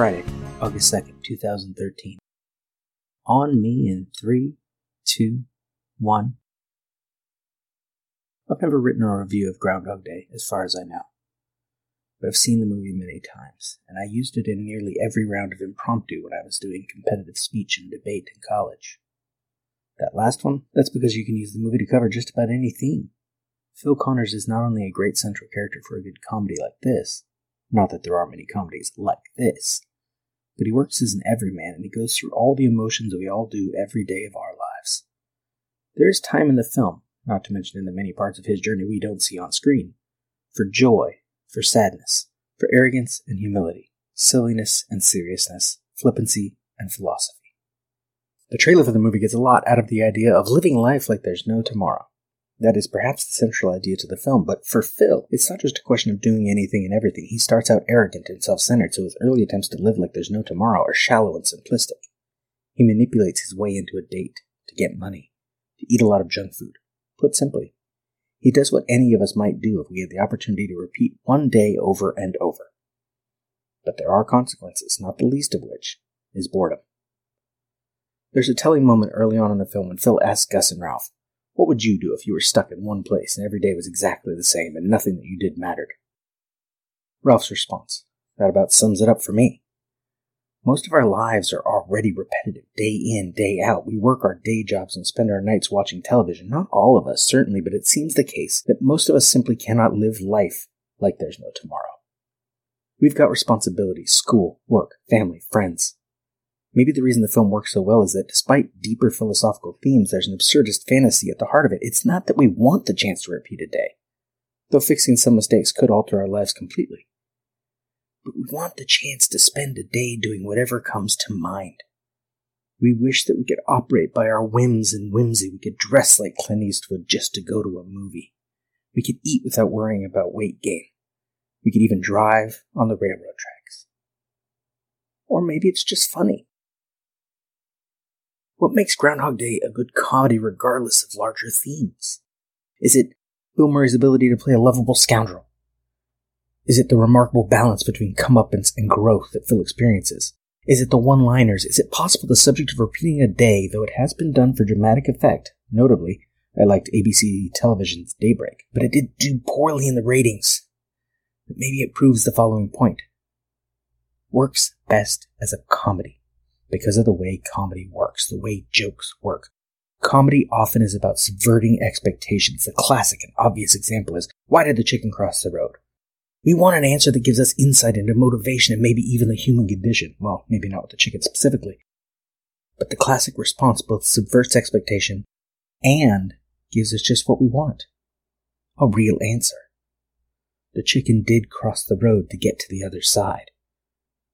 Friday, August 2nd, 2013. On me in three, two, one. I've never written a review of Groundhog Day, as far as I know. But I've seen the movie many times, and I used it in nearly every round of impromptu when I was doing competitive speech and debate in college. That last one, that's because you can use the movie to cover just about any theme. Phil Connors is not only a great central character for a good comedy like this, not that there are many comedies like this, but he works as an everyman and he goes through all the emotions that we all do every day of our lives. There is time in the film, not to mention in the many parts of his journey we don't see on screen, for joy, for sadness, for arrogance and humility, silliness and seriousness, flippancy and philosophy. The trailer for the movie gets a lot out of the idea of living life like there's no tomorrow. That is perhaps the central idea to the film, but for Phil, it's not just a question of doing anything and everything. He starts out arrogant and self centered, so his early attempts to live like there's no tomorrow are shallow and simplistic. He manipulates his way into a date, to get money, to eat a lot of junk food. Put simply, he does what any of us might do if we had the opportunity to repeat one day over and over. But there are consequences, not the least of which is boredom. There's a telling moment early on in the film when Phil asks Gus and Ralph, what would you do if you were stuck in one place and every day was exactly the same and nothing that you did mattered? Ralph's response. That about sums it up for me. Most of our lives are already repetitive, day in, day out. We work our day jobs and spend our nights watching television. Not all of us, certainly, but it seems the case that most of us simply cannot live life like there's no tomorrow. We've got responsibilities, school, work, family, friends. Maybe the reason the film works so well is that despite deeper philosophical themes, there's an absurdist fantasy at the heart of it. It's not that we want the chance to repeat a day, though fixing some mistakes could alter our lives completely. But we want the chance to spend a day doing whatever comes to mind. We wish that we could operate by our whims and whimsy. We could dress like Clint Eastwood just to go to a movie. We could eat without worrying about weight gain. We could even drive on the railroad tracks. Or maybe it's just funny. What makes Groundhog Day a good comedy regardless of larger themes? Is it Bill Murray's ability to play a lovable scoundrel? Is it the remarkable balance between comeuppance and growth that Phil experiences? Is it the one liners? Is it possible the subject of repeating a day, though it has been done for dramatic effect? Notably, I liked ABC television's Daybreak, but it did do poorly in the ratings. But maybe it proves the following point. Works best as a comedy because of the way comedy works, the way jokes work. Comedy often is about subverting expectations. The classic and obvious example is why did the chicken cross the road? We want an answer that gives us insight into motivation and maybe even the human condition. Well, maybe not with the chicken specifically. But the classic response both subverts expectation and gives us just what we want. A real answer. The chicken did cross the road to get to the other side.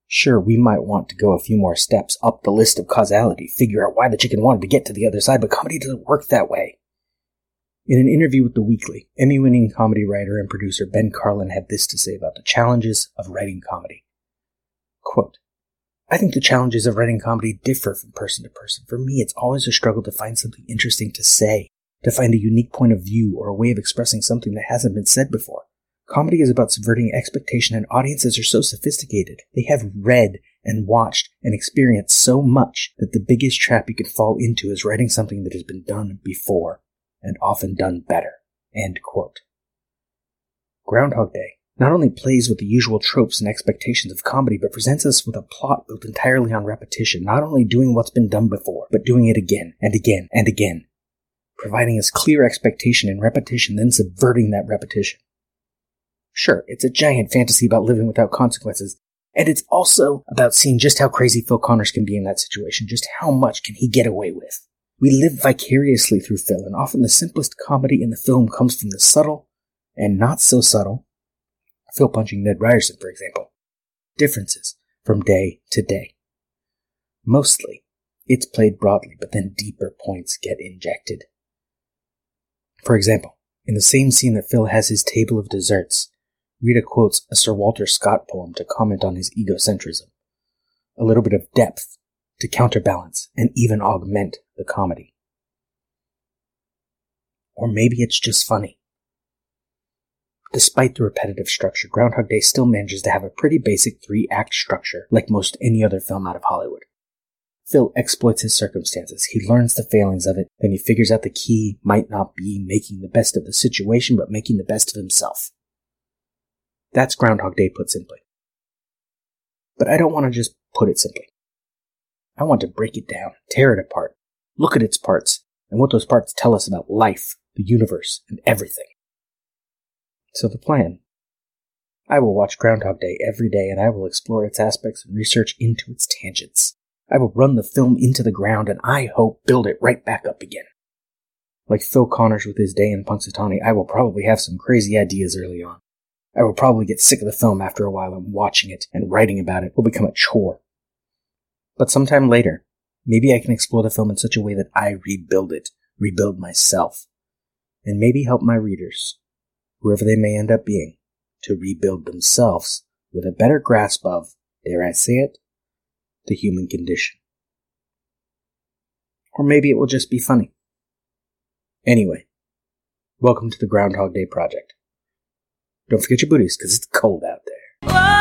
Sure, we might want to go a few more steps up the list of causality, figure out why the chicken wanted to get to the other side, but comedy doesn't work that way. In an interview with The Weekly, Emmy winning comedy writer and producer Ben Karlin had this to say about the challenges of writing comedy. Quote, I think the challenges of writing comedy differ from person to person. For me, it's always a struggle to find something interesting to say, to find a unique point of view or a way of expressing something that hasn't been said before. Comedy is about subverting expectation, and audiences are so sophisticated. They have read and watched and experienced so much that the biggest trap you can fall into is writing something that has been done before, and often done better. Groundhog Day not only plays with the usual tropes and expectations of comedy, but presents us with a plot built entirely on repetition, not only doing what's been done before, but doing it again and again and again, providing us clear expectation and repetition, then subverting that repetition. Sure, it's a giant fantasy about living without consequences, and it's also about seeing just how crazy Phil Connors can be in that situation, just how much can he get away with. We live vicariously through Phil, and often the simplest comedy in the film comes from the subtle and not so subtle, Phil punching Ned Ryerson, for example, differences from day to day. Mostly, it's played broadly, but then deeper points get injected. For example, in the same scene that Phil has his table of desserts, Rita quotes a Sir Walter Scott poem to comment on his egocentrism. A little bit of depth to counterbalance and even augment the comedy. Or maybe it's just funny. Despite the repetitive structure, Groundhog Day still manages to have a pretty basic three act structure like most any other film out of Hollywood. Phil exploits his circumstances. He learns the failings of it, then he figures out the key might not be making the best of the situation, but making the best of himself. That's Groundhog Day put simply. But I don't want to just put it simply. I want to break it down, tear it apart, look at its parts, and what those parts tell us about life, the universe, and everything. So the plan. I will watch Groundhog Day every day and I will explore its aspects and research into its tangents. I will run the film into the ground and I hope build it right back up again. Like Phil Connors with his day in Punxsutawney, I will probably have some crazy ideas early on. I will probably get sick of the film after a while and watching it and writing about it will become a chore. But sometime later, maybe I can explore the film in such a way that I rebuild it, rebuild myself, and maybe help my readers, whoever they may end up being, to rebuild themselves with a better grasp of, dare I say it, the human condition. Or maybe it will just be funny. Anyway, welcome to the Groundhog Day Project. Don't forget your booties, because it's cold out there. Whoa,